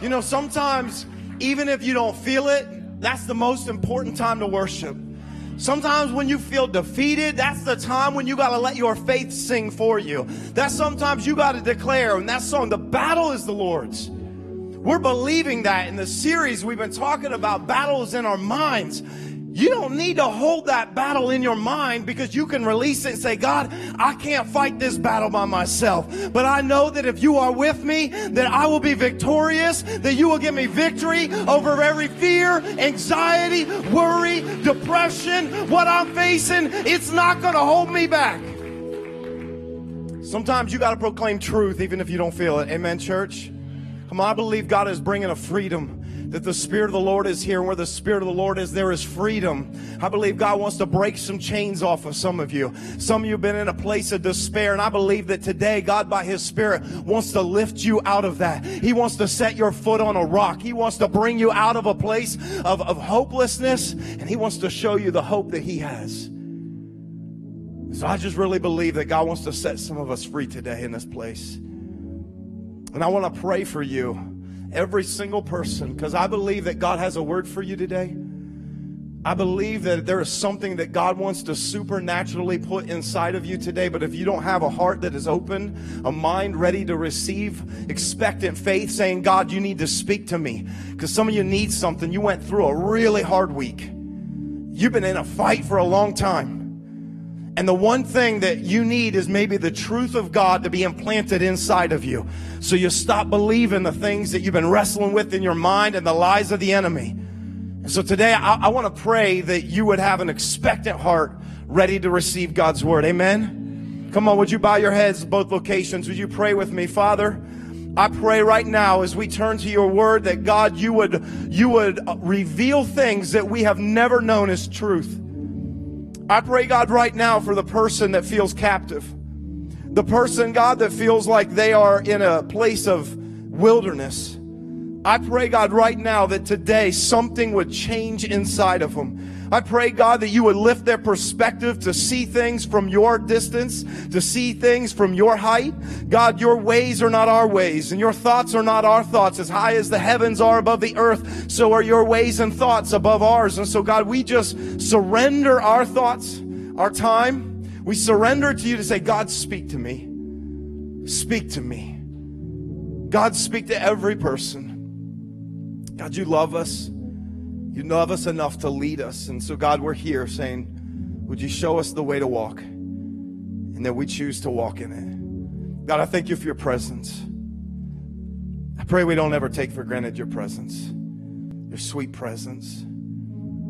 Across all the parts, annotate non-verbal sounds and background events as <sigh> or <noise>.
You know, sometimes, even if you don't feel it, that's the most important time to worship. Sometimes when you feel defeated, that's the time when you got to let your faith sing for you. That's sometimes you got to declare in that song, the battle is the Lord's. We're believing that in the series we've been talking about battles in our minds. You don't need to hold that battle in your mind because you can release it and say, God, I can't fight this battle by myself. But I know that if you are with me, that I will be victorious, that you will give me victory over every fear, anxiety, worry, depression, what I'm facing. It's not going to hold me back. Sometimes you got to proclaim truth even if you don't feel it. Amen, church? Come on, I believe God is bringing a freedom that the Spirit of the Lord is here. And where the Spirit of the Lord is, there is freedom. I believe God wants to break some chains off of some of you. Some of you have been in a place of despair. And I believe that today, God, by His Spirit, wants to lift you out of that. He wants to set your foot on a rock. He wants to bring you out of a place of, of hopelessness. And He wants to show you the hope that He has. So I just really believe that God wants to set some of us free today in this place. And I want to pray for you every single person because I believe that God has a word for you today. I believe that there is something that God wants to supernaturally put inside of you today. But if you don't have a heart that is open, a mind ready to receive, expectant faith, saying, God, you need to speak to me. Because some of you need something. You went through a really hard week. You've been in a fight for a long time. And the one thing that you need is maybe the truth of God to be implanted inside of you. So you stop believing the things that you've been wrestling with in your mind and the lies of the enemy. And so today I, I want to pray that you would have an expectant heart ready to receive God's word. Amen. Come on, would you bow your heads both locations? Would you pray with me, Father? I pray right now as we turn to your word that God, you would, you would reveal things that we have never known as truth. I pray, God, right now for the person that feels captive. The person, God, that feels like they are in a place of wilderness. I pray, God, right now that today something would change inside of them. I pray, God, that you would lift their perspective to see things from your distance, to see things from your height. God, your ways are not our ways, and your thoughts are not our thoughts. As high as the heavens are above the earth, so are your ways and thoughts above ours. And so, God, we just surrender our thoughts, our time. We surrender to you to say, God, speak to me. Speak to me. God, speak to every person. God, you love us. You love us enough to lead us. And so, God, we're here saying, Would you show us the way to walk? And that we choose to walk in it. God, I thank you for your presence. I pray we don't ever take for granted your presence, your sweet presence.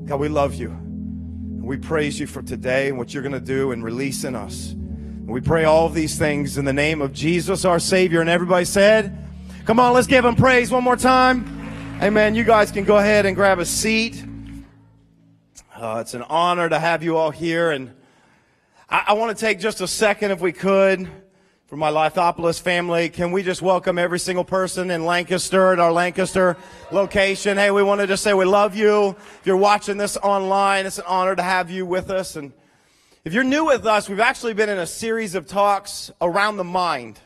God, we love you. And we praise you for today and what you're going to do and release in us. And we pray all of these things in the name of Jesus, our Savior. And everybody said, Come on, let's give him praise one more time. Amen. You guys can go ahead and grab a seat. Uh, it's an honor to have you all here. And I, I want to take just a second, if we could, for my Lithopolis family. Can we just welcome every single person in Lancaster at our Lancaster location? Hey, we want to just say we love you. If you're watching this online, it's an honor to have you with us. And if you're new with us, we've actually been in a series of talks around the mind.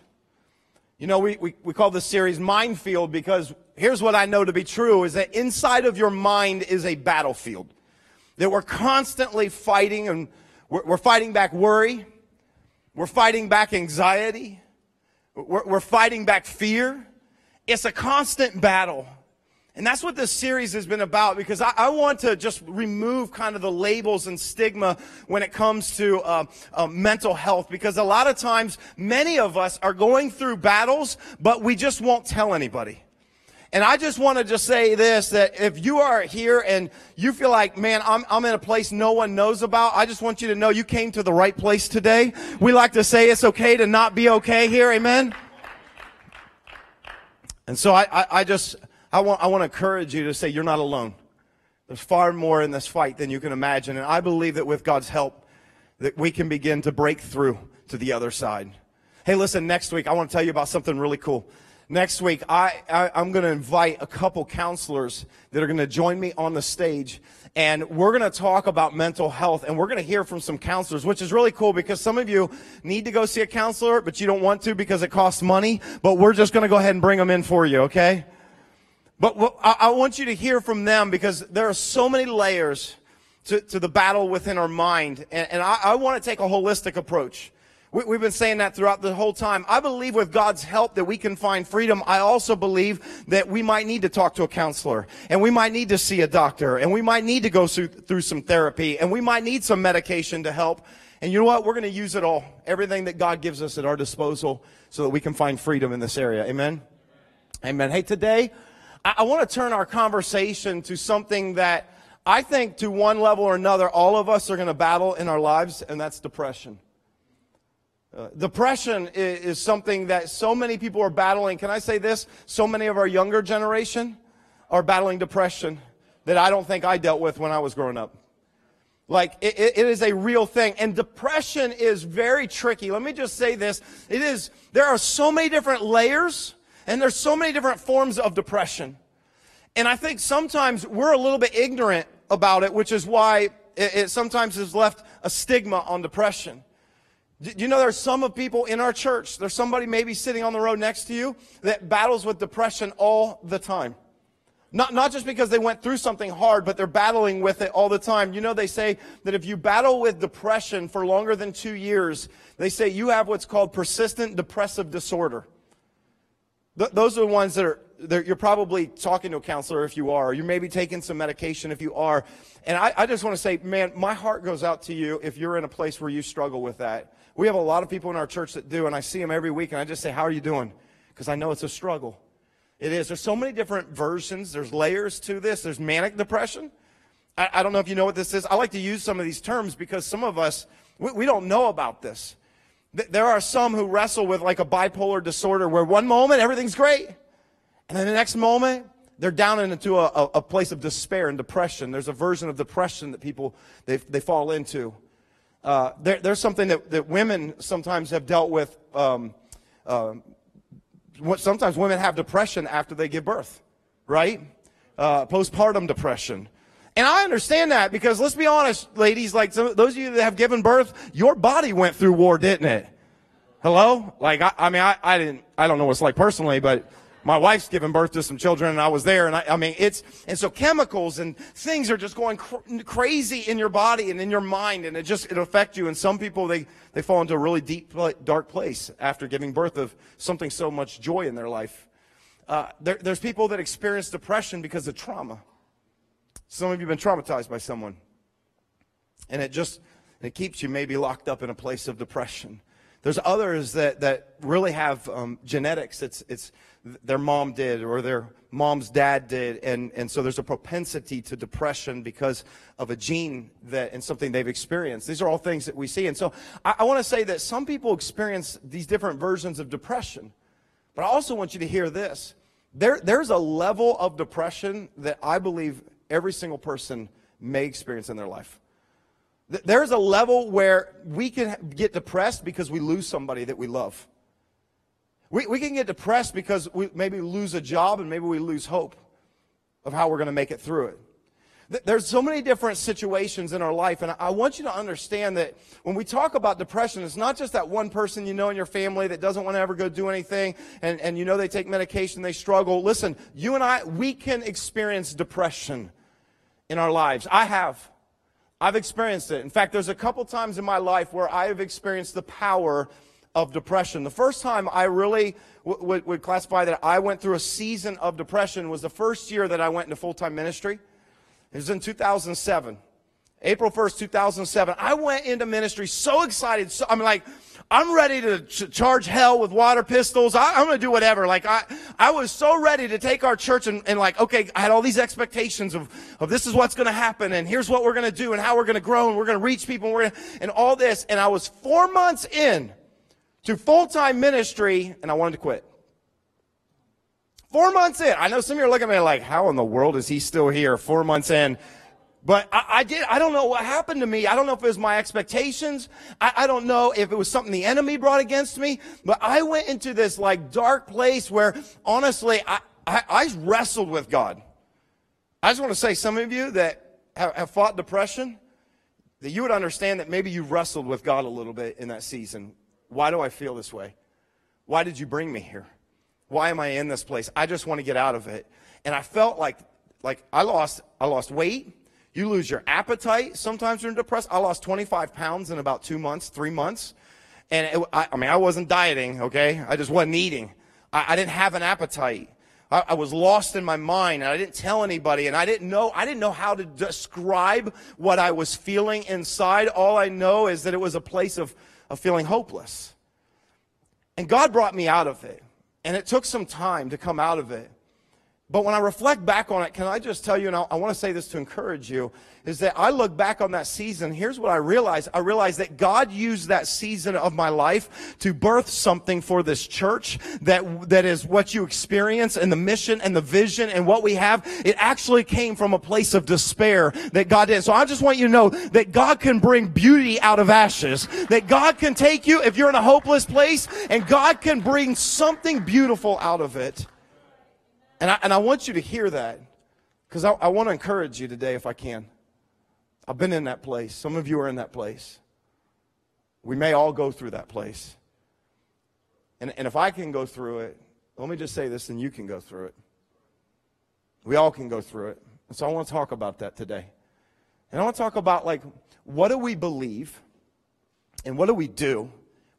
You know, we, we, we call this series Mindfield because here's what I know to be true is that inside of your mind is a battlefield. That we're constantly fighting and we're, we're fighting back worry. We're fighting back anxiety. We're, we're fighting back fear. It's a constant battle. And that's what this series has been about because I, I, want to just remove kind of the labels and stigma when it comes to uh, uh, mental health because a lot of times many of us are going through battles, but we just won't tell anybody. And I just want to just say this, that if you are here and you feel like, man, I'm, I'm in a place no one knows about, I just want you to know you came to the right place today. We like to say it's okay to not be okay here. Amen. And so I, I, I just, I want, I want to encourage you to say you're not alone. There's far more in this fight than you can imagine. And I believe that with God's help, that we can begin to break through to the other side. Hey, listen, next week, I want to tell you about something really cool. Next week, I, I, am going to invite a couple counselors that are going to join me on the stage. And we're going to talk about mental health and we're going to hear from some counselors, which is really cool because some of you need to go see a counselor, but you don't want to because it costs money. But we're just going to go ahead and bring them in for you, okay? But what, I, I want you to hear from them because there are so many layers to, to the battle within our mind. And, and I, I want to take a holistic approach. We, we've been saying that throughout the whole time. I believe with God's help that we can find freedom. I also believe that we might need to talk to a counselor and we might need to see a doctor and we might need to go through, through some therapy and we might need some medication to help. And you know what? We're going to use it all. Everything that God gives us at our disposal so that we can find freedom in this area. Amen. Amen. Hey, today I, I want to turn our conversation to something that I think to one level or another, all of us are going to battle in our lives, and that's depression. Uh, depression is, is, something that so many people are battling. Can I say this? So many of our younger generation are battling depression that I don't think I dealt with when I was growing up. Like, it, it is a real thing. And depression is very tricky. Let me just say this. It is, there are so many different layers and there's so many different forms of depression. And I think sometimes we're a little bit ignorant about it, which is why it, it sometimes has left a stigma on depression. You know, there's some of people in our church, there's somebody maybe sitting on the road next to you that battles with depression all the time. Not, not just because they went through something hard, but they're battling with it all the time. You know, they say that if you battle with depression for longer than two years, they say you have what's called persistent depressive disorder. Th- those are the ones that are, you're probably talking to a counselor if you are. You're maybe taking some medication if you are. And I, I just want to say, man, my heart goes out to you if you're in a place where you struggle with that. We have a lot of people in our church that do, and I see them every week, and I just say, How are you doing? Because I know it's a struggle. It is. There's so many different versions, there's layers to this. There's manic depression. I, I don't know if you know what this is. I like to use some of these terms because some of us, we, we don't know about this. There are some who wrestle with like a bipolar disorder where one moment everything's great, and then the next moment they're down into a, a, place of despair and depression. There's a version of depression that people they, they fall into. Uh, there, there's something that, that women sometimes have dealt with. Um, uh, sometimes women have depression after they give birth, right? Uh, postpartum depression. And I understand that because let's be honest, ladies, like some, those of you that have given birth, your body went through war, didn't it? Hello? Like, I, I mean, I, I didn't, I don't know what it's like personally, but my wife's given birth to some children and I was there and I, I mean, it's, and so chemicals and things are just going cr- crazy in your body and in your mind and it just, it affects you. And some people, they, they fall into a really deep, dark place after giving birth of something so much joy in their life. Uh, there, there's people that experience depression because of trauma. Some of you have been traumatized by someone. And it just, it keeps you maybe locked up in a place of depression. There's others that, that really have um, genetics. It's, it's their mom did or their mom's dad did. And, and so there's a propensity to depression because of a gene that and something they've experienced. These are all things that we see. And so I, I want to say that some people experience these different versions of depression. But I also want you to hear this. There, there's a level of depression that I believe every single person may experience in their life. There's a level where we can get depressed because we lose somebody that we love. We, we can get depressed because we maybe lose a job and maybe we lose hope of how we're going to make it through it. There's so many different situations in our life, and I want you to understand that when we talk about depression, it's not just that one person you know in your family that doesn't want to ever go do anything, and, and you know they take medication, they struggle. Listen, you and I, we can experience depression in our lives. I have. I've experienced it. In fact, there's a couple times in my life where I have experienced the power of depression. The first time I really w- w- would classify that I went through a season of depression was the first year that I went into full time ministry. It was in 2007. April 1st, 2007. I went into ministry so excited. So, I'm like, I'm ready to ch- charge hell with water pistols. I, am going to do whatever. Like I, I was so ready to take our church and, and like, okay, I had all these expectations of, of this is what's going to happen and here's what we're going to do and how we're going to grow and we're going to reach people and and all this. And I was four months in to full-time ministry and I wanted to quit. Four months in. I know some of you are looking at me like, how in the world is he still here four months in? But I, I, did, I don't know what happened to me. I don't know if it was my expectations. I, I don't know if it was something the enemy brought against me. But I went into this like dark place where honestly, I, I, I wrestled with God. I just want to say some of you that have, have fought depression, that you would understand that maybe you wrestled with God a little bit in that season. Why do I feel this way? Why did you bring me here? Why am I in this place? I just want to get out of it. And I felt like, like I lost, I lost weight. You lose your appetite. Sometimes you're depressed. I lost 25 pounds in about two months, three months. And it, I, I, mean, I wasn't dieting, okay? I just wasn't eating. I, I didn't have an appetite. I, I, was lost in my mind and I didn't tell anybody and I didn't know, I didn't know how to describe what I was feeling inside. All I know is that it was a place of, of feeling hopeless. And God brought me out of it. And it took some time to come out of it. But when I reflect back on it, can I just tell you, and I, want to say this to encourage you, is that I look back on that season. Here's what I realized. I realized that God used that season of my life to birth something for this church that, that is what you experience and the mission and the vision and what we have. It actually came from a place of despair that God did. So I just want you to know that God can bring beauty out of ashes, that God can take you if you're in a hopeless place and God can bring something beautiful out of it. And I, and I want you to hear that because I, I want to encourage you today if I can. I've been in that place. Some of you are in that place. We may all go through that place. And, and if I can go through it, let me just say this, and you can go through it. We all can go through it. And so I want to talk about that today. And I want to talk about, like, what do we believe and what do we do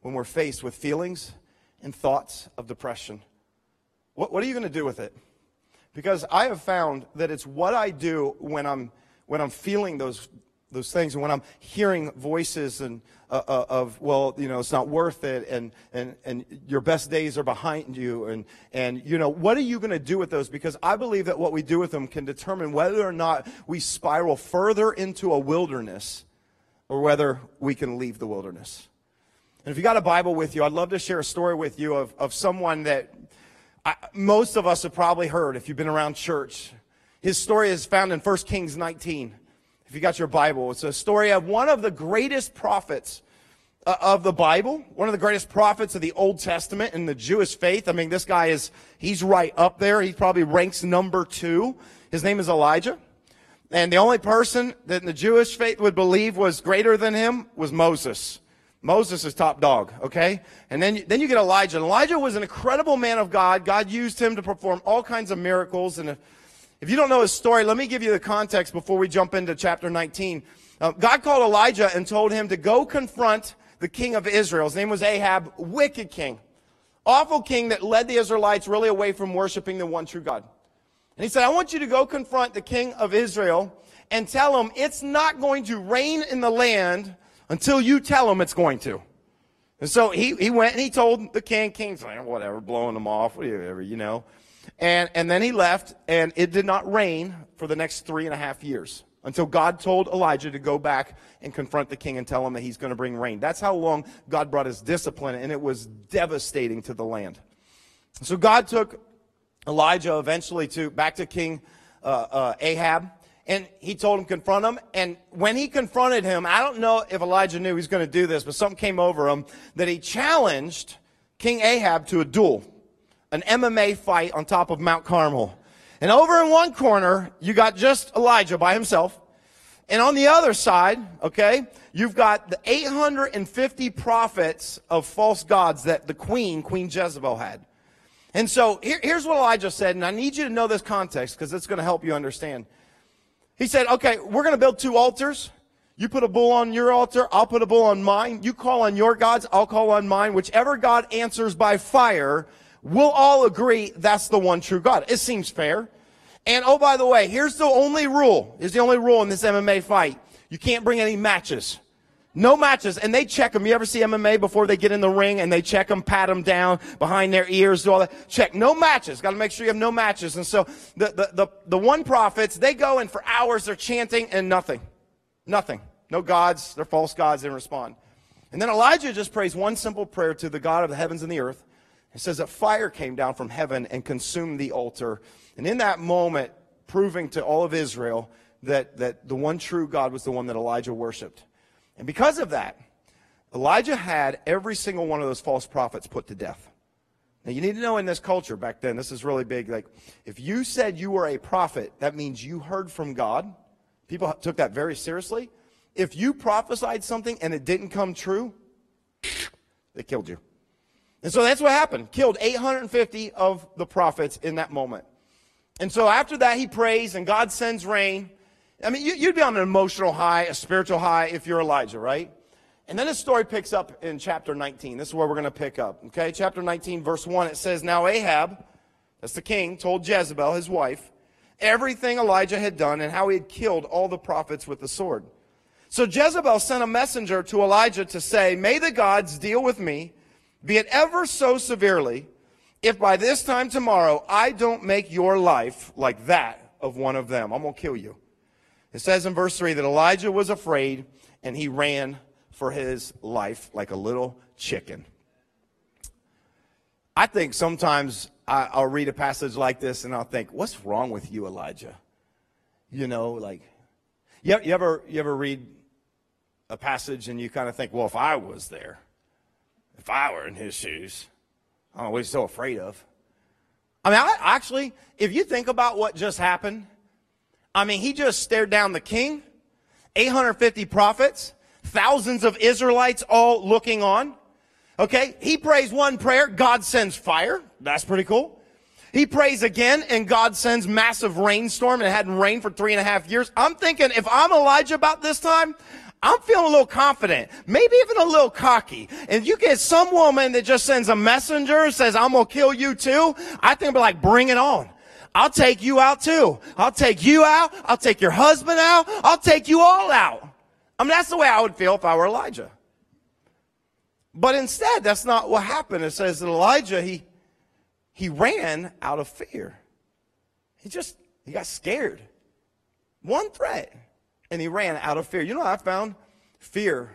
when we're faced with feelings and thoughts of depression? What, what are you going to do with it? Because I have found that it's what I do when I'm, when I'm feeling those, those things and when I'm hearing voices and, uh, uh, of, well, you know, it's not worth it and, and, and your best days are behind you. And, and, you know, what are you going to do with those? Because I believe that what we do with them can determine whether or not we spiral further into a wilderness or whether we can leave the wilderness. And if you got a Bible with you, I'd love to share a story with you of, of someone that I, most of us have probably heard if you've been around church. His story is found in 1 Kings 19. If you got your Bible, it's a story of one of the greatest prophets uh, of the Bible, one of the greatest prophets of the Old Testament in the Jewish faith. I mean, this guy is, he's right up there. He probably ranks number two. His name is Elijah. And the only person that in the Jewish faith would believe was greater than him was Moses. Moses is top dog, okay? And then, then you get Elijah. And Elijah was an incredible man of God. God used him to perform all kinds of miracles. And if, if you don't know his story, let me give you the context before we jump into chapter 19. Uh, God called Elijah and told him to go confront the king of Israel. His name was Ahab, wicked king. Awful king that led the Israelites really away from worshiping the one true God. And he said, I want you to go confront the king of Israel and tell him it's not going to rain in the land until you tell him it's going to. And so he, he went and he told the king, king's like, whatever, blowing them off, whatever, you know. And, and then he left, and it did not rain for the next three and a half years until God told Elijah to go back and confront the king and tell him that he's going to bring rain. That's how long God brought his discipline, and it was devastating to the land. So God took Elijah eventually to back to King uh, uh, Ahab, and he told him confront him. And when he confronted him i don't know if elijah knew he was going to do this but something came over him that he challenged king ahab to a duel an mma fight on top of mount carmel. And over in one corner you got just elijah by himself. And on the other side okay you've got the 850 prophets of false gods that the queen queen jezebel had. And so here, here's what elijah said and i need you to know this context because it's going to help you understand he said, okay, we're going to build two altars. You put a bull on your altar, I'll put a bull on mine. You call on your gods, I'll call on mine. Whichever God answers by fire, we'll all agree that's the one true God. It seems fair. And oh, by the way, here's the only rule. Here's the only rule in this MMA fight. You can't bring any matches. No matches. And they check them. You ever see MMA before they get in the ring and they check them, pat them down behind their ears, do all that? Check. No matches. Got to make sure you have no matches. And so the, the, the, the one prophets, they go and for hours they're chanting and nothing. Nothing. No gods. They're false gods. They respond. And then Elijah just prays one simple prayer to the God of the heavens and the earth. It says that fire came down from heaven and consumed the altar. And in that moment, proving to all of Israel that, that the one true God was the one that Elijah worshiped. And because of that, Elijah had every single one of those false prophets put to death. Now, you need to know in this culture back then, this is really big. Like, if you said you were a prophet, that means you heard from God. People took that very seriously. If you prophesied something and it didn't come true, they killed you. And so that's what happened. Killed 850 of the prophets in that moment. And so after that, he prays and God sends rain. I mean, you, would be on an emotional high, a spiritual high if you're Elijah, right? And then the story picks up in chapter 19. This is where we're going to pick up. Okay, chapter 19, verse 1, it says, Now Ahab, that's the king, told Jezebel, his wife, everything Elijah had done and how he had killed all the prophets with the sword. So Jezebel sent a messenger to Elijah to say, May the gods deal with me, be it ever so severely, if by this time tomorrow I don't make your life like that of one of them. I'm going to kill you. It says in verse 3 that Elijah was afraid and he ran for his life like a little chicken. I think sometimes I, will read a passage like this and I'll think, what's wrong with you, Elijah? You know, like, you, you, ever, you ever read a passage and you kind of think, well, if I was there, if I were in his shoes, I don't know what he's so afraid of. I mean, I, actually, if you think about what just happened, I mean, he just stared down the king, 850 prophets, thousands of Israelites all looking on. Okay, he prays one prayer, God sends fire. That's pretty cool. He prays again, and God sends massive rainstorm, and it hadn't rained for three and a half years. I'm thinking, if I'm Elijah about this time, I'm feeling a little confident, maybe even a little cocky. And you get some woman that just sends a messenger says, I'm gonna kill you too. I think I'll be like, bring it on. I'll take you out too. I'll take you out. I'll take your husband out. I'll take you all out. I mean, that's the way I would feel if I were Elijah. But instead, that's not what happened. It says that Elijah, he, he ran out of fear. He just, he got scared. One threat, and he ran out of fear. You know what I found? Fear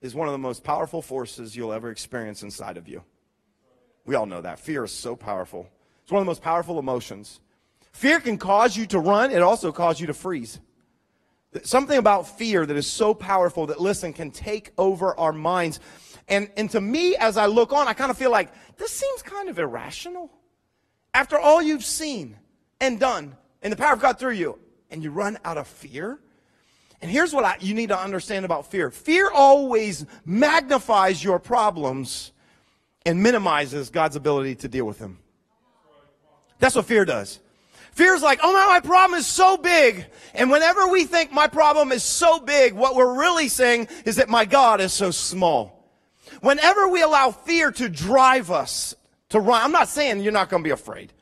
is one of the most powerful forces you'll ever experience inside of you. We all know that. Fear is so powerful. It's one of the most powerful emotions. Fear can cause you to run, it also causes you to freeze. Something about fear that is so powerful that, listen, can take over our minds. And, and to me, as I look on, I kind of feel like this seems kind of irrational. After all you've seen and done and the power of God through you, and you run out of fear. And here's what I, you need to understand about fear fear always magnifies your problems and minimizes God's ability to deal with them. That's what fear does. Fear is like, oh no, my problem is so big. And whenever we think my problem is so big, what we're really saying is that my God is so small. Whenever we allow fear to drive us to run, I'm not saying you're not going to be afraid.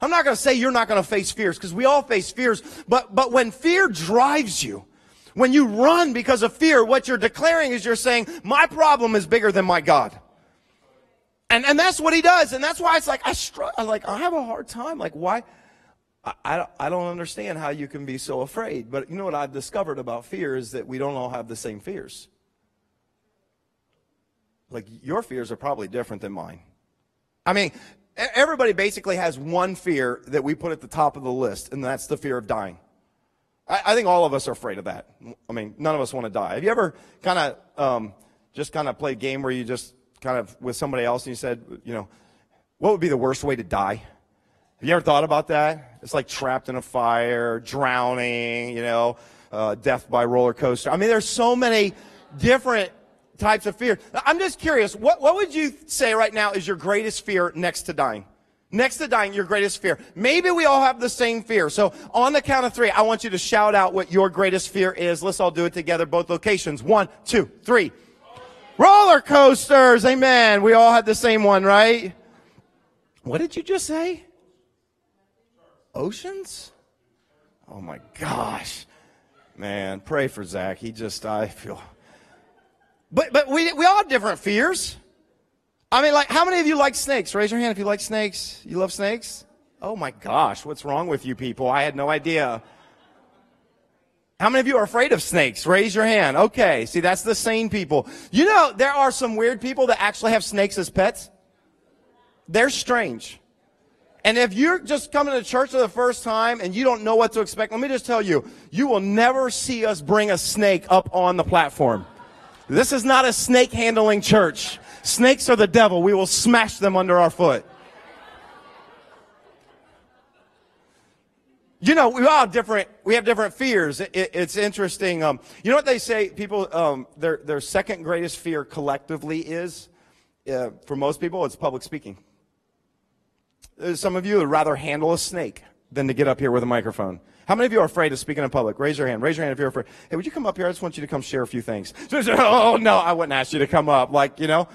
I'm not going to say you're not going to face fears because we all face fears. But, but when fear drives you, when you run because of fear, what you're declaring is you're saying, my problem is bigger than my God. And, and that's what he does. And that's why it's like, I struggle, like, I have a hard time. Like, why? I, I, don't understand how you can be so afraid. But you know what I've discovered about fear is that we don't all have the same fears. Like your fears are probably different than mine. I mean, everybody basically has one fear that we put at the top of the list, and that's the fear of dying. I, I think all of us are afraid of that. I mean, none of us want to die. Have you ever kind of um, just kind of played a game where you just kind of with somebody else and you said, you know, what would be the worst way to die? Have you ever thought about that? It's like trapped in a fire, drowning, you know, uh, death by roller coaster. I mean, there's so many different types of fear. I'm just curious, what, what would you say right now is your greatest fear next to dying? Next to dying, your greatest fear. Maybe we all have the same fear. So on the count of three, I want you to shout out what your greatest fear is. Let's all do it together, both locations. One, two, three. Roller coasters. Amen. We all had the same one, right? What did you just say? Oceans? Oh my gosh. Man, pray for Zach. He just, I feel. But but we we all have different fears. I mean, like, how many of you like snakes? Raise your hand if you like snakes. You love snakes? Oh my gosh, what's wrong with you people? I had no idea. How many of you are afraid of snakes? Raise your hand. Okay, see, that's the sane people. You know, there are some weird people that actually have snakes as pets. They're strange. And if you're just coming to church for the first time and you don't know what to expect, let me just tell you, you will never see us bring a snake up on the platform. This is not a snake handling church. Snakes are the devil. We will smash them under our foot. You know, we all different, we have different fears. It, it, it's interesting. Um, you know what they say? People, um, their, their second greatest fear collectively is, uh, for most people, it's public speaking. There's some of you would rather handle a snake than to get up here with a microphone. How many of you are afraid of speaking in public? Raise your hand. Raise your hand if you're afraid. Hey, would you come up here? I just want you to come share a few things. <laughs> oh, no, I wouldn't ask you to come up. Like, you know,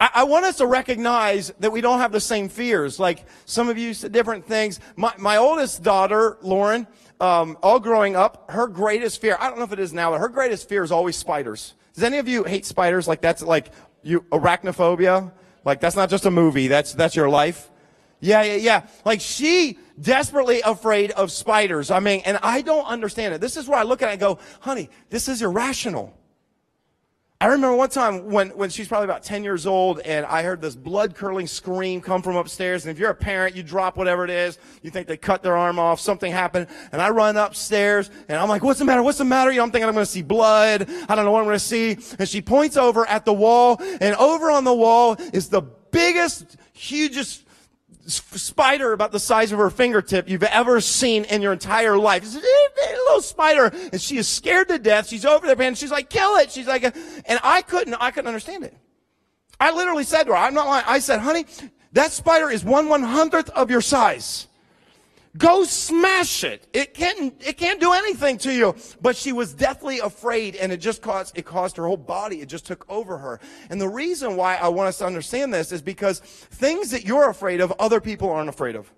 I, I, want us to recognize that we don't have the same fears. Like some of you said different things. My, my oldest daughter, Lauren, um, all growing up, her greatest fear, I don't know if it is now, but her greatest fear is always spiders. Does any of you hate spiders? Like that's like you, arachnophobia? Like that's not just a movie. That's, that's your life. Yeah, yeah, yeah. Like she desperately afraid of spiders. I mean, and I don't understand it. This is where I look at it and go, honey, this is irrational. I remember one time when, when she's probably about 10 years old and I heard this blood curdling scream come from upstairs. And if you're a parent, you drop whatever it is. You think they cut their arm off. Something happened. And I run upstairs and I'm like, what's the matter? What's the matter? You know, I'm thinking I'm going to see blood. I don't know what I'm going to see. And she points over at the wall and over on the wall is the biggest, hugest spider about the size of her fingertip you've ever seen in your entire life. It's a little spider, and she is scared to death. She's over there, and she's like, "Kill it!" She's like, uh, and I couldn't, I couldn't understand it. I literally said to her, "I'm not lying." I said, "Honey, that spider is one one hundredth of your size." Go smash it. It can't, it can't do anything to you. But she was deathly afraid and it just caused, it caused her whole body. It just took over her. And the reason why I want us to understand this is because things that you're afraid of, other people aren't afraid of.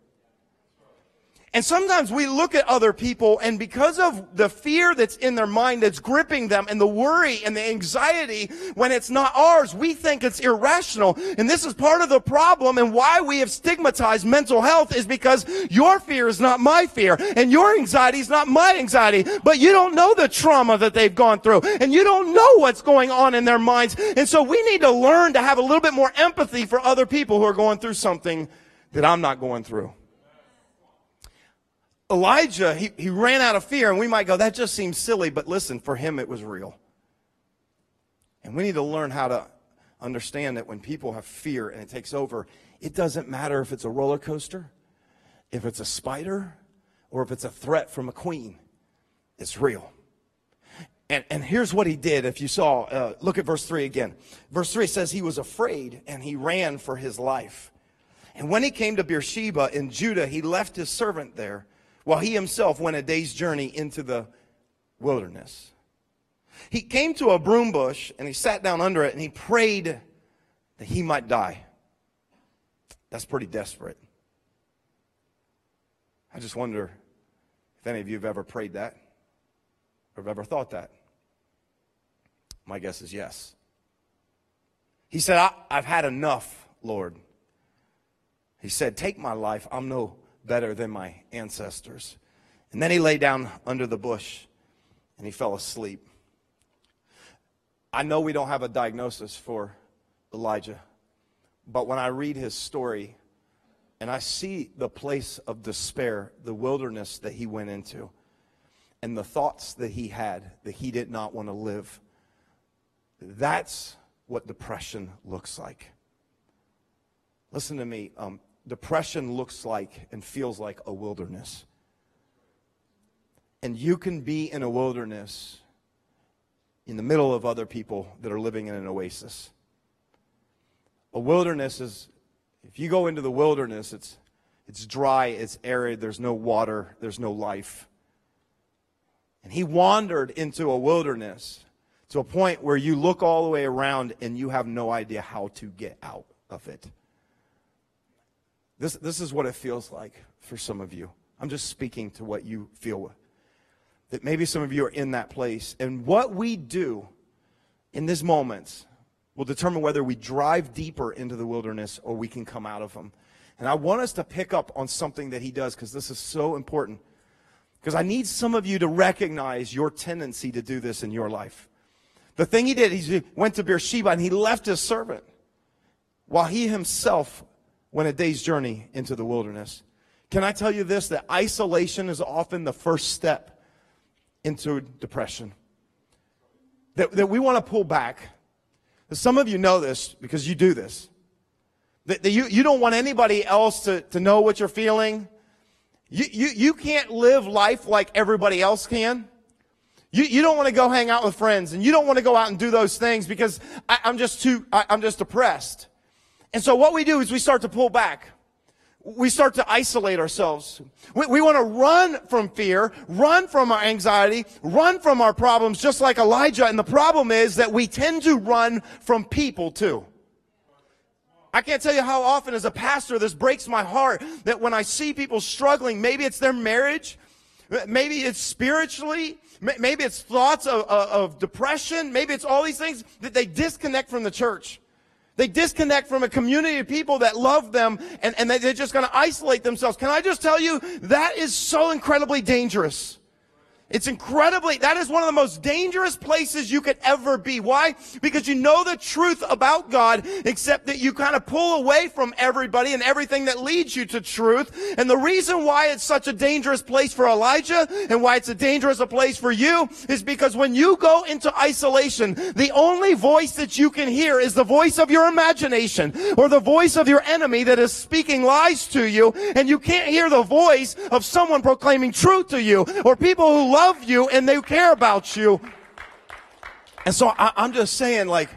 And sometimes we look at other people and because of the fear that's in their mind that's gripping them and the worry and the anxiety when it's not ours, we think it's irrational. And this is part of the problem and why we have stigmatized mental health is because your fear is not my fear and your anxiety is not my anxiety, but you don't know the trauma that they've gone through and you don't know what's going on in their minds. And so we need to learn to have a little bit more empathy for other people who are going through something that I'm not going through. Elijah, he, he ran out of fear, and we might go, that just seems silly, but listen, for him it was real. And we need to learn how to understand that when people have fear and it takes over, it doesn't matter if it's a roller coaster, if it's a spider, or if it's a threat from a queen. It's real. And, and here's what he did. If you saw, uh, look at verse 3 again. Verse 3 says he was afraid and he ran for his life. And when he came to Beersheba in Judah, he left his servant there while he himself went a day's journey into the wilderness. He came to a broom bush and he sat down under it and he prayed that he might die. That's pretty desperate. I just wonder if any of you have ever prayed that or have ever thought that. My guess is yes. He said, I, have had enough, Lord. He said, Take my life. I'm no better than my ancestors. And then he lay down under the bush and he fell asleep. I know we don't have a diagnosis for Elijah, but when I read his story and I see the place of despair, the wilderness that he went into, and the thoughts that he had that he did not want to live, that's what depression looks like. Listen to me. Um, depression looks like and feels like a wilderness. And you can be in a wilderness in the middle of other people that are living in an oasis. A wilderness is, if you go into the wilderness, it's, it's dry, it's arid, there's no water, there's no life. And he wandered into a wilderness to a point where you look all the way around and you have no idea how to get out of it. This, this is what it feels like for some of you. I'm just speaking to what you feel. with. That maybe some of you are in that place. And what we do in this moment will determine whether we drive deeper into the wilderness or we can come out of them. And I want us to pick up on something that he does because this is so important. Because I need some of you to recognize your tendency to do this in your life. The thing he did, he went to Beersheba and he left his servant while he himself went a day's journey into the wilderness. Can I tell you this? That isolation is often the first step into depression. That, that we want to pull back. Some of you know this because you do this. That, that you, you don't want anybody else to, to know what you're feeling. You, you, you can't live life like everybody else can. You, you don't want to go hang out with friends and you don't want to go out and do those things because I, am just too, I, I'm just depressed. And so what we do is we start to pull back. We start to isolate ourselves. We, we want to run from fear, run from our anxiety, run from our problems, just like Elijah. And the problem is that we tend to run from people too. I can't tell you how often as a pastor this breaks my heart that when I see people struggling, maybe it's their marriage, maybe it's spiritually, maybe it's thoughts of, of, of depression, maybe it's all these things that they disconnect from the church. They disconnect from a community of people that love them and, and they're just going to isolate themselves. Can I just tell you, that is so incredibly dangerous. It's incredibly, that is one of the most dangerous places you could ever be. Why? Because you know the truth about God, except that you kind of pull away from everybody and everything that leads you to truth. And the reason why it's such a dangerous place for Elijah and why it's a dangerous place for you is because when you go into isolation, the only voice that you can hear is the voice of your imagination or the voice of your enemy that is speaking lies to you. And you can't hear the voice of someone proclaiming truth to you or people who love love you and they care about you. And so I, I'm just saying, like,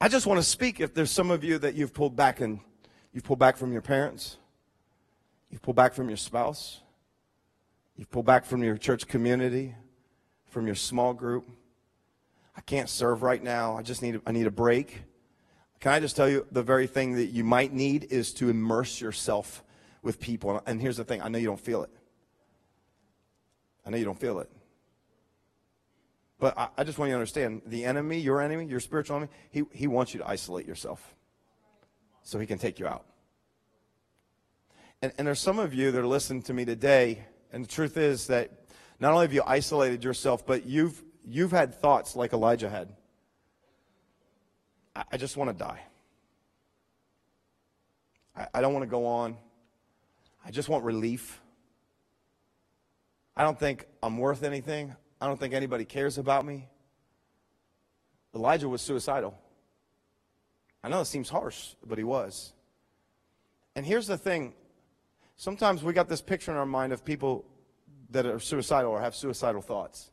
I just want to speak if there's some of you that you've pulled back and you've pulled back from your parents, you've pulled back from your spouse, you've pulled back from your church community, from your small group. I can't serve right now. I just need I need a break. Can I just tell you the very thing that you might need is to immerse yourself with people. And here's the thing, I know you don't feel it. I know you don't feel it. But I, I, just want you to understand the enemy, your enemy, your spiritual enemy, he, he wants you to isolate yourself so he can take you out. And, and there's some of you that are listening to me today, and the truth is that not only have you isolated yourself, but you've, you've had thoughts like Elijah had. I, I just want to die. I, I don't want to go on. I just want relief. I don't think I'm worth anything. I don't think anybody cares about me. Elijah was suicidal. I know it seems harsh, but he was. And here's the thing sometimes we got this picture in our mind of people that are suicidal or have suicidal thoughts.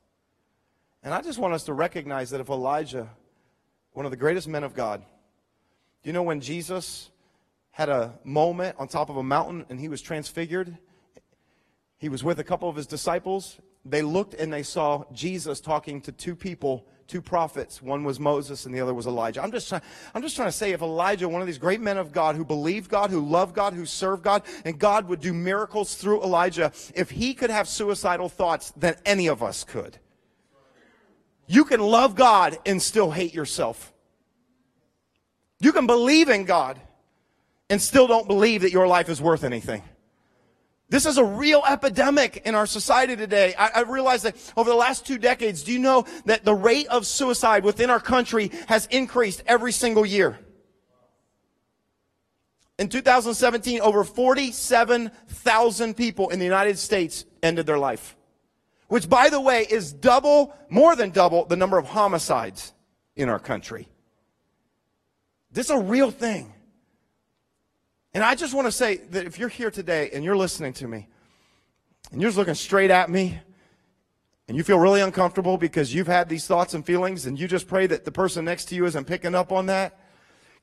And I just want us to recognize that if Elijah, one of the greatest men of God, you know when Jesus had a moment on top of a mountain and he was transfigured? He was with a couple of his disciples. They looked and they saw Jesus talking to two people, two prophets. One was Moses and the other was Elijah. I'm just, trying, I'm just trying to say if Elijah, one of these great men of God who believed God, who loved God, who served God, and God would do miracles through Elijah, if he could have suicidal thoughts, then any of us could. You can love God and still hate yourself. You can believe in God and still don't believe that your life is worth anything. This is a real epidemic in our society today. I, I, realize that over the last two decades, do you know that the rate of suicide within our country has increased every single year? In 2017, over 47,000 people in the United States ended their life. Which, by the way, is double, more than double, the number of homicides in our country. This is a real thing. And I just want to say that if you're here today and you're listening to me, and you're just looking straight at me, and you feel really uncomfortable because you've had these thoughts and feelings, and you just pray that the person next to you isn't picking up on that,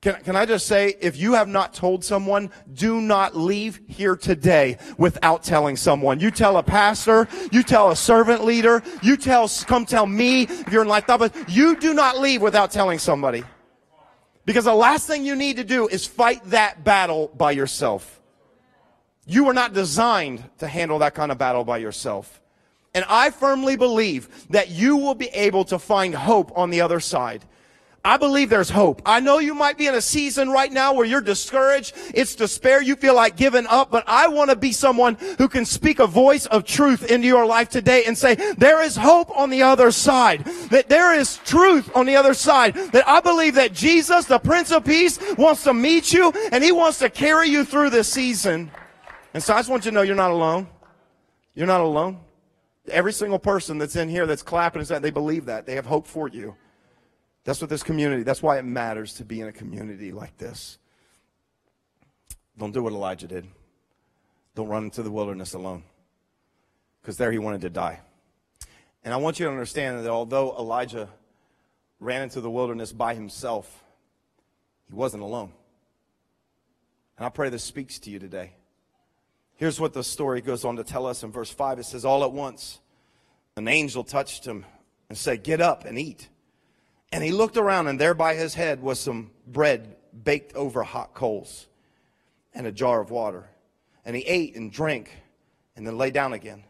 can, can I just say, if you have not told someone, do not leave here today without telling someone. You tell a pastor, you tell a servant leader, you tell, come tell me if you're in life, but you do not leave without telling somebody. Because the last thing you need to do is fight that battle by yourself. You were not designed to handle that kind of battle by yourself. And I firmly believe that you will be able to find hope on the other side. I believe there's hope. I know you might be in a season right now where you're discouraged. It's despair. You feel like giving up, but I want to be someone who can speak a voice of truth into your life today and say, there is hope on the other side. That there is truth on the other side. That I believe that Jesus, the Prince of Peace, wants to meet you and he wants to carry you through this season. And so I just want you to know you're not alone. You're not alone. Every single person that's in here that's clapping is that they believe that. They have hope for you. That's what this community, that's why it matters to be in a community like this. Don't do what Elijah did. Don't run into the wilderness alone. Because there he wanted to die. And I want you to understand that although Elijah ran into the wilderness by himself, he wasn't alone. And I pray this speaks to you today. Here's what the story goes on to tell us in verse 5. It says, All at once, an angel touched him and said, Get up and eat. And he looked around, and there by his head was some bread baked over hot coals and a jar of water. And he ate and drank and then lay down again.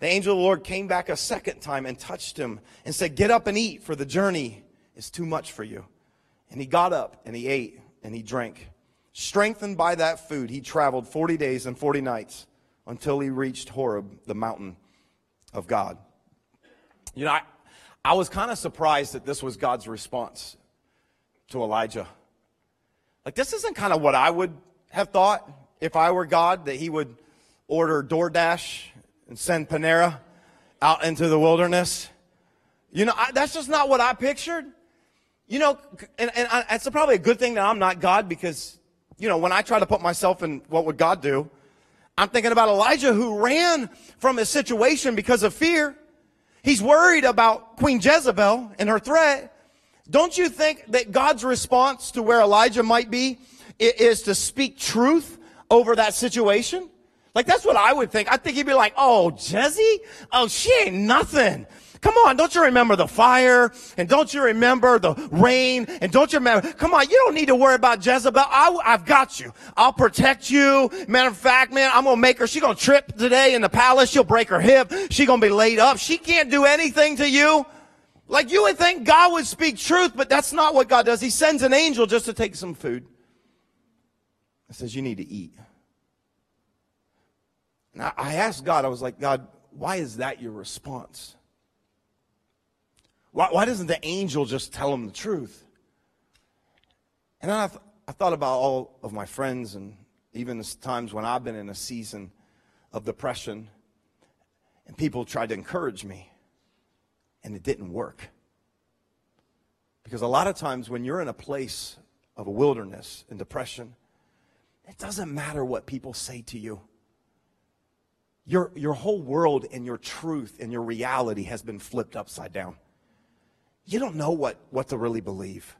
The angel of the Lord came back a second time and touched him and said, Get up and eat, for the journey is too much for you. And he got up and he ate and he drank. Strengthened by that food, he traveled 40 days and 40 nights until he reached Horeb, the mountain of God. You know, I, I was kind of surprised that this was God's response to Elijah. Like, this isn't kind of what I would have thought if I were God, that he would order DoorDash and send Panera out into the wilderness. You know, I, that's just not what I pictured. You know, and, and I, it's probably a good thing that I'm not God because you know, when I try to put myself in what would God do, I'm thinking about Elijah who ran from his situation because of fear. He's worried about Queen Jezebel and her threat. Don't you think that God's response to where Elijah might be is to speak truth over that situation? Like that's what I would think. I think he'd be like, "Oh, Jezzy? Oh, she ain't nothing. Come on, don't you remember the fire? And don't you remember the rain? And don't you remember? Come on, you don't need to worry about Jezebel. I, have got you. I'll protect you. Matter of fact, man, I'm gonna make her. She's gonna trip today in the palace. She'll break her hip. She's gonna be laid up. She can't do anything to you. Like you would think God would speak truth, but that's not what God does. He sends an angel just to take some food. He says, you need to eat. Now I asked God, I was like, God, why is that your response? Why, why doesn't the angel just tell him the truth? And then I, th- I thought about all of my friends and even the times when I've been in a season of depression and people tried to encourage me and it didn't work. Because a lot of times when you're in a place of a wilderness and depression, it doesn't matter what people say to you. Your, your whole world and your truth and your reality has been flipped upside down you don't know what, what to really believe.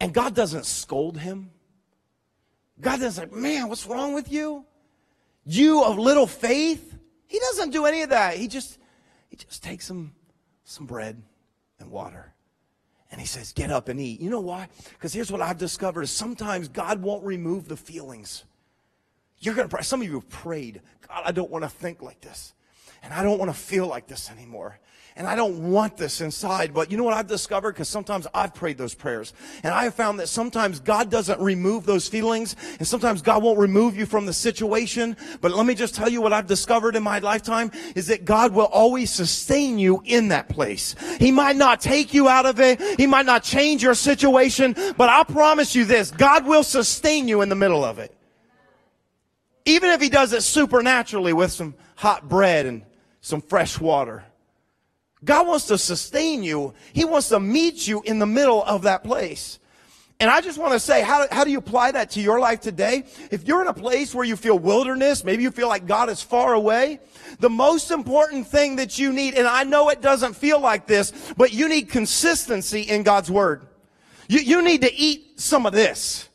And God doesn't scold him. God doesn't, say, man, what's wrong with you? You of little faith? He doesn't do any of that. He just, he just takes some, some bread and water. And he says, get up and eat. You know why? Because here's what I've discovered is sometimes God won't remove the feelings. You're to pray. Some of you have prayed, God, I don't want to think like this. And I don't want to feel like this anymore. And I don't want this inside. But you know what I've discovered? Because sometimes I've prayed those prayers. And I have found that sometimes God doesn't remove those feelings. And sometimes God won't remove you from the situation. But let me just tell you what I've discovered in my lifetime is that God will always sustain you in that place. He might not take you out of it. He might not change your situation. But I promise you this, God will sustain you in the middle of it. Even if he does it supernaturally with some hot bread and some fresh water. God wants to sustain you. He wants to meet you in the middle of that place. And I just want to say, how, how do you apply that to your life today? If you're in a place where you feel wilderness, maybe you feel like God is far away, the most important thing that you need, and I know it doesn't feel like this, but you need consistency in God's Word. You, you need to eat some of this.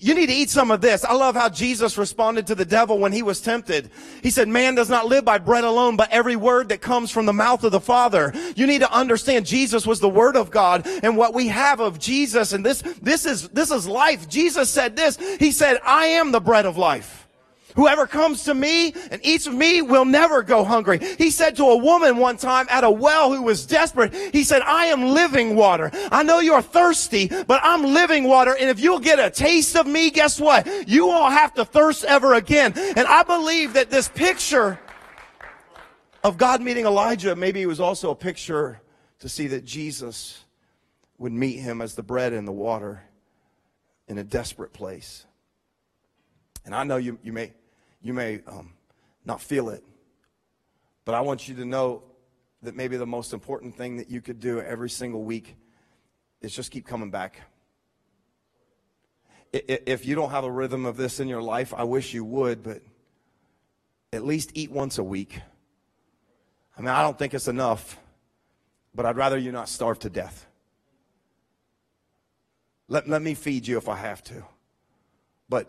You need to eat some of this. I love how Jesus responded to the devil when he was tempted. He said, man does not live by bread alone, but every word that comes from the mouth of the Father. You need to understand Jesus was the word of God and what we have of Jesus. And this, this is, this is life. Jesus said this. He said, I am the bread of life. Whoever comes to me and eats of me will never go hungry. He said to a woman one time at a well who was desperate, he said, I am living water. I know you're thirsty, but I'm living water. And if you'll get a taste of me, guess what? You won't have to thirst ever again. And I believe that this picture of God meeting Elijah, maybe it was also a picture to see that Jesus would meet him as the bread and the water in a desperate place. And I know you, you may you may um, not feel it, but I want you to know that maybe the most important thing that you could do every single week is just keep coming back. If you don't have a rhythm of this in your life, I wish you would, but at least eat once a week. I mean, I don't think it's enough, but I'd rather you not starve to death. Let, let me feed you if I have to. But,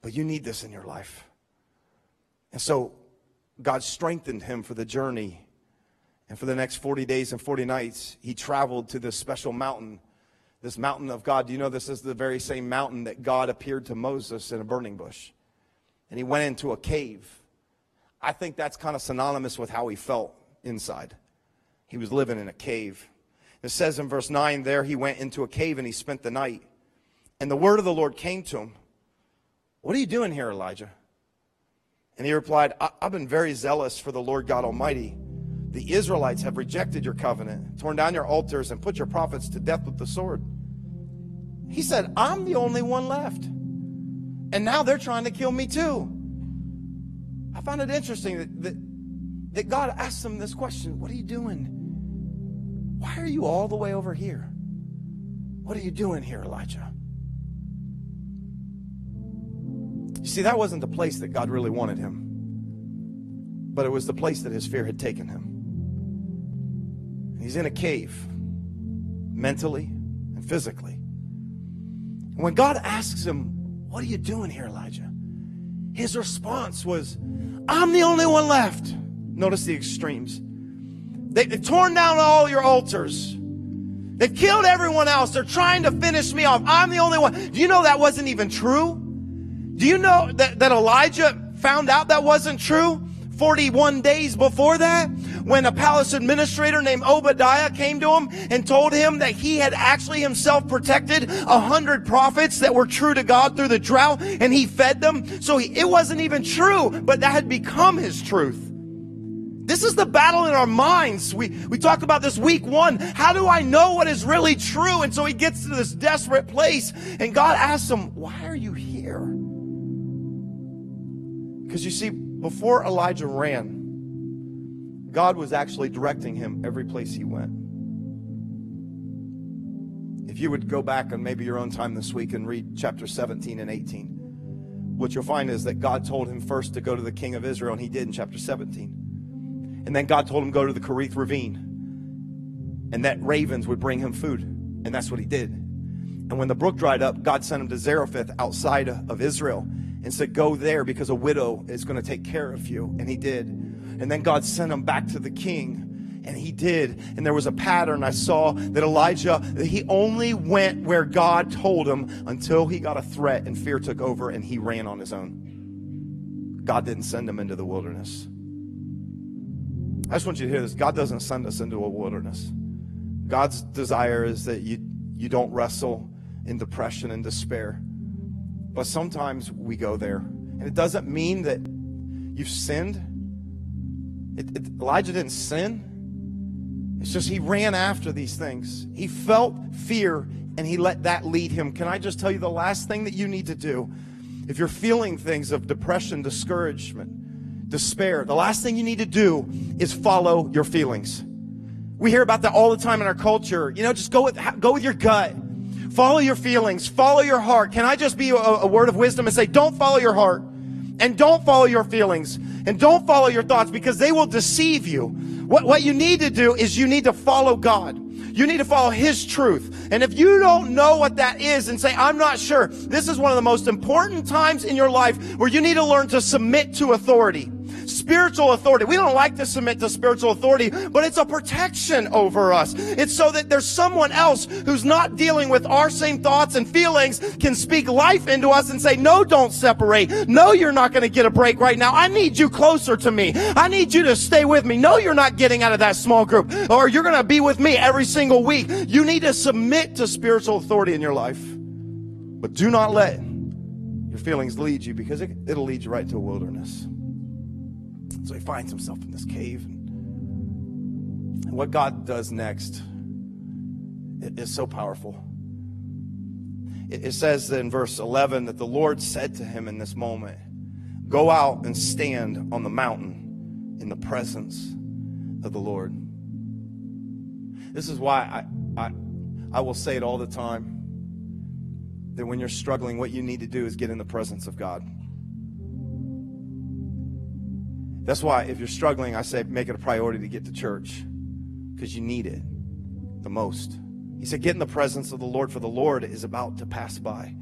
but you need this in your life. And so God strengthened him for the journey. And for the next 40 days and 40 nights, he traveled to this special mountain, this mountain of God. Do you know this is the very same mountain that God appeared to Moses in a burning bush? And he went into a cave. I think that's kind of synonymous with how he felt inside. He was living in a cave. It says in verse 9 there, he went into a cave and he spent the night. And the word of the Lord came to him What are you doing here, Elijah? And he replied, I've been very zealous for the Lord God Almighty. The Israelites have rejected your covenant, torn down your altars, and put your prophets to death with the sword. He said, I'm the only one left. And now they're trying to kill me too. I found it interesting that, that, that God asked him this question What are you doing? Why are you all the way over here? What are you doing here, Elijah? You see, that wasn't the place that God really wanted him, but it was the place that his fear had taken him. He's in a cave, mentally and physically. And when God asks him, What are you doing here, Elijah? His response was, I'm the only one left. Notice the extremes. They, have torn down all your altars. They've killed everyone else. They're trying to finish me off. I'm the only one. Do you know that wasn't even true? Do you know that, that Elijah found out that wasn't true 41 days before that? When a palace administrator named Obadiah came to him and told him that he had actually himself protected a hundred prophets that were true to God through the drought and he fed them. So he, it wasn't even true, but that had become his truth. This is the battle in our minds. We, we talked about this week one. How do I know what is really true? And so he gets to this desperate place and God asks him, why are you here? Because you see, before Elijah ran, God was actually directing him every place he went. If you would go back on maybe your own time this week and read chapter 17 and 18, what you'll find is that God told him first to go to the king of Israel, and he did in chapter 17. And then God told him go to the Kerith Ravine and that ravens would bring him food. And that's what he did. And when the brook dried up, God sent him to Zarephath outside of Israel and said, Go there because a widow is going to take care of you. And he did. And then God sent him back to the king. And he did. And there was a pattern. I saw that Elijah, he only went where God told him until he got a threat and fear took over and he ran on his own. God didn't send him into the wilderness. I just want you to hear this. God doesn't send us into a wilderness. God's desire is that you, you don't wrestle in depression and despair. But sometimes we go there. And it doesn't mean that you've sinned. It, it, Elijah didn't sin. It's just he ran after these things. He felt fear and he let that lead him. Can I just tell you the last thing that you need to do? If you're feeling things of depression, discouragement, despair, the last thing you need to do is follow your feelings. We hear about that all the time in our culture. You know, just go with, go with your gut. Follow your feelings. Follow your heart. Can I just be a, a word of wisdom and say, don't follow your heart and don't follow your feelings and don't follow your thoughts because they will deceive you. What, what you need to do is you need to follow God. You need to follow His truth. And if you don't know what that is and say, I'm not sure, this is one of the most important times in your life where you need to learn to submit to authority spiritual authority. We don't like to submit to spiritual authority, but it's a protection over us. It's so that there's someone else who's not dealing with our same thoughts and feelings can speak life into us and say, no, don't separate. No, you're not going to get a break right now. I need you closer to me. I need you to stay with me. No, you're not getting out of that small group or you're going to be with me every single week. You need to submit to spiritual authority in your life, but do not let your feelings lead you because it, will lead you right to a wilderness. So he finds himself in this cave. And what God does next is so powerful. It says in verse 11 that the Lord said to him in this moment, Go out and stand on the mountain in the presence of the Lord. This is why I, I, I will say it all the time that when you're struggling, what you need to do is get in the presence of God. That's why if you're struggling, I say make it a priority to get to church because you need it the most. He said, Get in the presence of the Lord, for the Lord is about to pass by.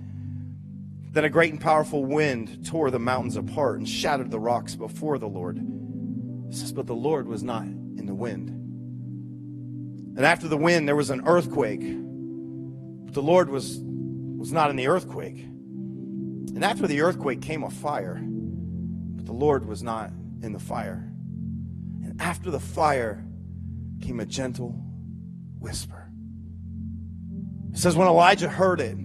Then a great and powerful wind tore the mountains apart and shattered the rocks before the Lord. He says, But the Lord was not in the wind. And after the wind, there was an earthquake. But the Lord was, was not in the earthquake. And after the earthquake came a fire. But the Lord was not in the fire. And after the fire came a gentle whisper. It says, when Elijah heard it,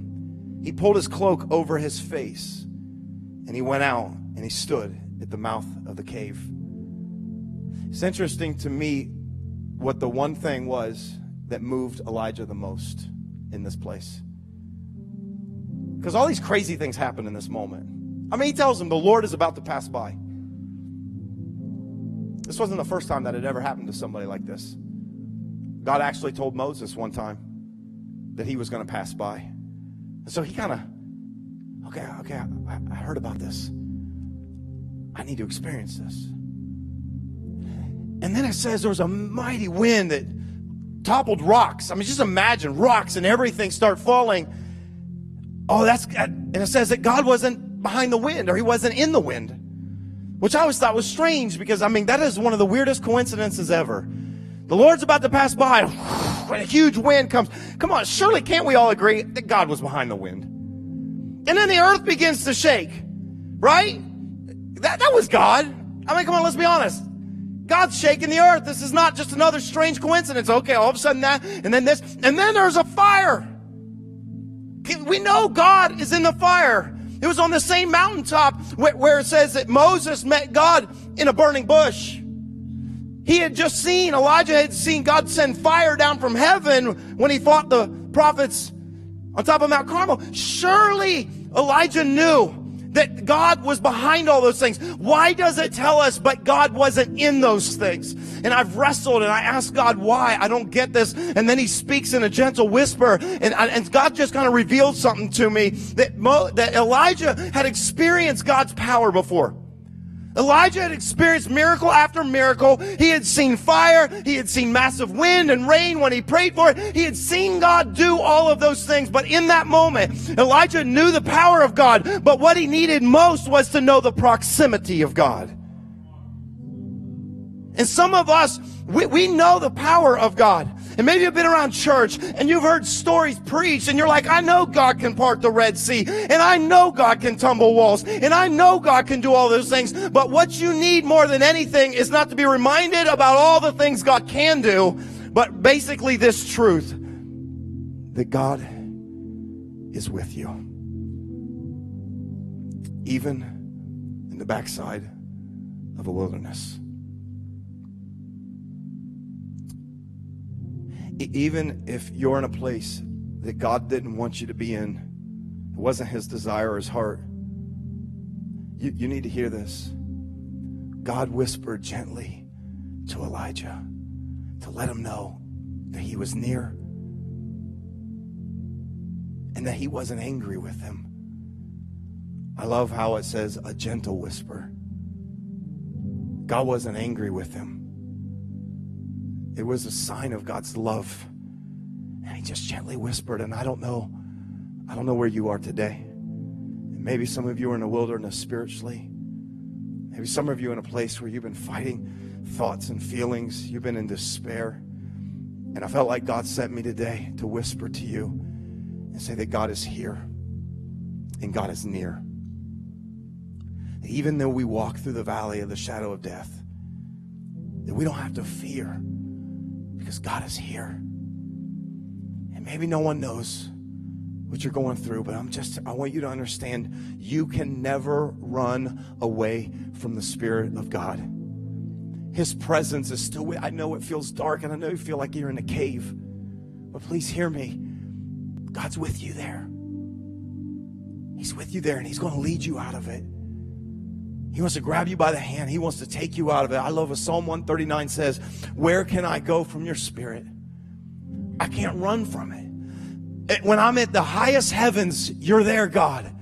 he pulled his cloak over his face and he went out and he stood at the mouth of the cave. It's interesting to me what the one thing was that moved Elijah the most in this place. Because all these crazy things happen in this moment. I mean, he tells him the Lord is about to pass by. This wasn't the first time that had ever happened to somebody like this. God actually told Moses one time that he was going to pass by. And so he kind of, okay, okay, I, I heard about this. I need to experience this. And then it says there was a mighty wind that toppled rocks. I mean, just imagine rocks and everything start falling. Oh, that's, and it says that God wasn't behind the wind or he wasn't in the wind, which I always thought was strange because, I mean, that is one of the weirdest coincidences ever. The Lord's about to pass by <sighs> and a huge wind comes. Come on, surely can't we all agree that God was behind the wind? And then the earth begins to shake, right? That, that was God. I mean, come on, let's be honest. God's shaking the earth. This is not just another strange coincidence. Okay, all of a sudden that, and then this, and then there's a fire. We know God is in the fire. It was on the same mountaintop where, it says that Moses met God in a burning bush. He had just seen, Elijah had seen God send fire down from heaven when he fought the prophets on top of Mount Carmel. Surely Elijah knew that God was behind all those things. Why does it tell us, but God wasn't in those things? And I've wrestled and I asked God why. I don't get this. And then he speaks in a gentle whisper and, and God just kind of revealed something to me that, Mo, that Elijah had experienced God's power before. Elijah had experienced miracle after miracle. He had seen fire. He had seen massive wind and rain when he prayed for it. He had seen God do all of those things. But in that moment, Elijah knew the power of God. But what he needed most was to know the proximity of God. And some of us, we, we know the power of God. And maybe you've been around church and you've heard stories preached and you're like, I know God can part the Red Sea and I know God can tumble walls and I know God can do all those things. But what you need more than anything is not to be reminded about all the things God can do, but basically this truth that God is with you. Even in the backside of a wilderness. Even if you're in a place that God didn't want you to be in, it wasn't his desire or his heart, you, you need to hear this. God whispered gently to Elijah to let him know that he was near and that he wasn't angry with him. I love how it says a gentle whisper. God wasn't angry with him. It was a sign of God's love. And he just gently whispered, and I don't know, I don't know where you are today. maybe some of you are in a wilderness spiritually. Maybe some of you in a place where you've been fighting thoughts and feelings. You've been in despair. And I felt like God sent me today to whisper to you and say that God is here and God is near. Even though we walk through the valley of the shadow of death, that we don't have to fear because God is here. And maybe no one knows what you're going through, but I'm just, I want you to understand you can never run away from the Spirit of God. His presence is still with, I know it feels dark and I know you feel like you're in a cave, but please hear me. God's with you there. He's with you there and He's going to lead you out of it. He wants to grab you by the hand. He wants to take you out of it. I love what Psalm 139 says, Where can I go from your spirit? I can't run from it. When I'm at the highest heavens, you're there, God.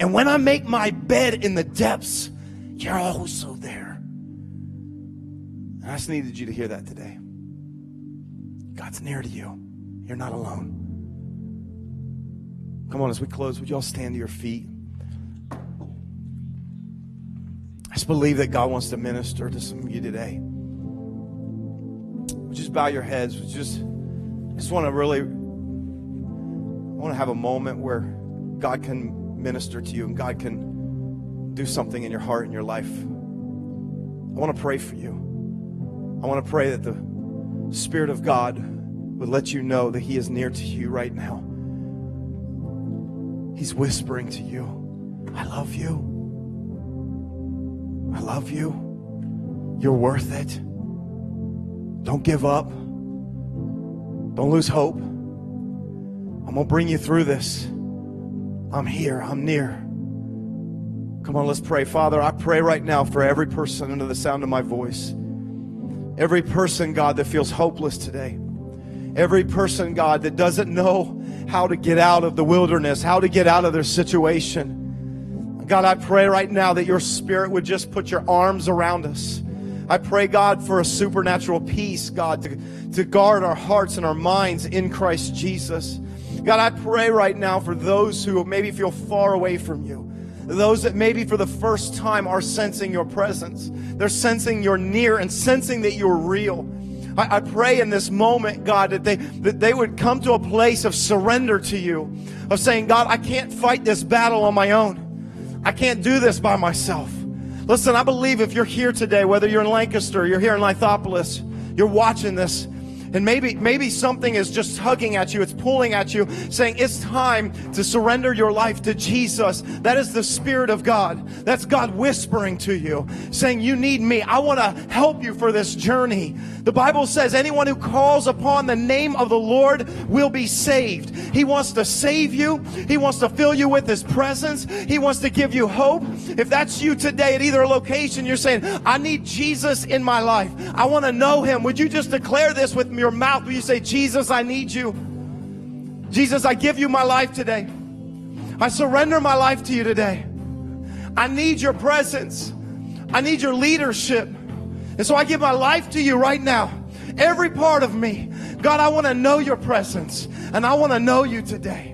And when I make my bed in the depths, you're also there. And I just needed you to hear that today. God's near to you. You're not alone. Come on, as we close, would you all stand to your feet? I just believe that God wants to minister to some of you today. Just bow your heads? Just, I just want to really, I want to have a moment where God can minister to you and God can do something in your heart and your life. I want to pray for you. I want to pray that the Spirit of God would let you know that He is near to you right now. He's whispering to you, I love you. I love you. You're worth it. Don't give up. Don't lose hope. I'm going to bring you through this. I'm here. I'm near. Come on, let's pray. Father, I pray right now for every person under the sound of my voice. Every person, God, that feels hopeless today. Every person, God, that doesn't know how to get out of the wilderness, how to get out of their situation. God, I pray right now that your spirit would just put your arms around us. I pray, God, for a supernatural peace, God, to, to guard our hearts and our minds in Christ Jesus. God, I pray right now for those who maybe feel far away from you. Those that maybe for the first time are sensing your presence. They're sensing you're near and sensing that you're real. I, I, pray in this moment, God, that they, that they would come to a place of surrender to you, of saying, God, I can't fight this battle on my own. I can't do this by myself. Listen, I believe if you're here today, whether you're in Lancaster, you're here in Lithopolis, you're watching this, and maybe, maybe something is just tugging at you, it's pulling at you, saying it's time to surrender your life to Jesus. That is the Spirit of God. That's God whispering to you, saying, You need me. I want to help you for this journey. The Bible says anyone who calls upon the name of the Lord will be saved. He wants to save you. He wants to fill you with His presence. He wants to give you hope. If that's you today at either location, you're saying, I need Jesus in my life. I want to know Him. Would you just declare this with your mouth? Will you say, Jesus, I need you? Jesus, I give you my life today. I surrender my life to you today. I need your presence. I need your leadership. And so I give my life to you right now. Every part of me. God, I want to know your presence and I want to know you today.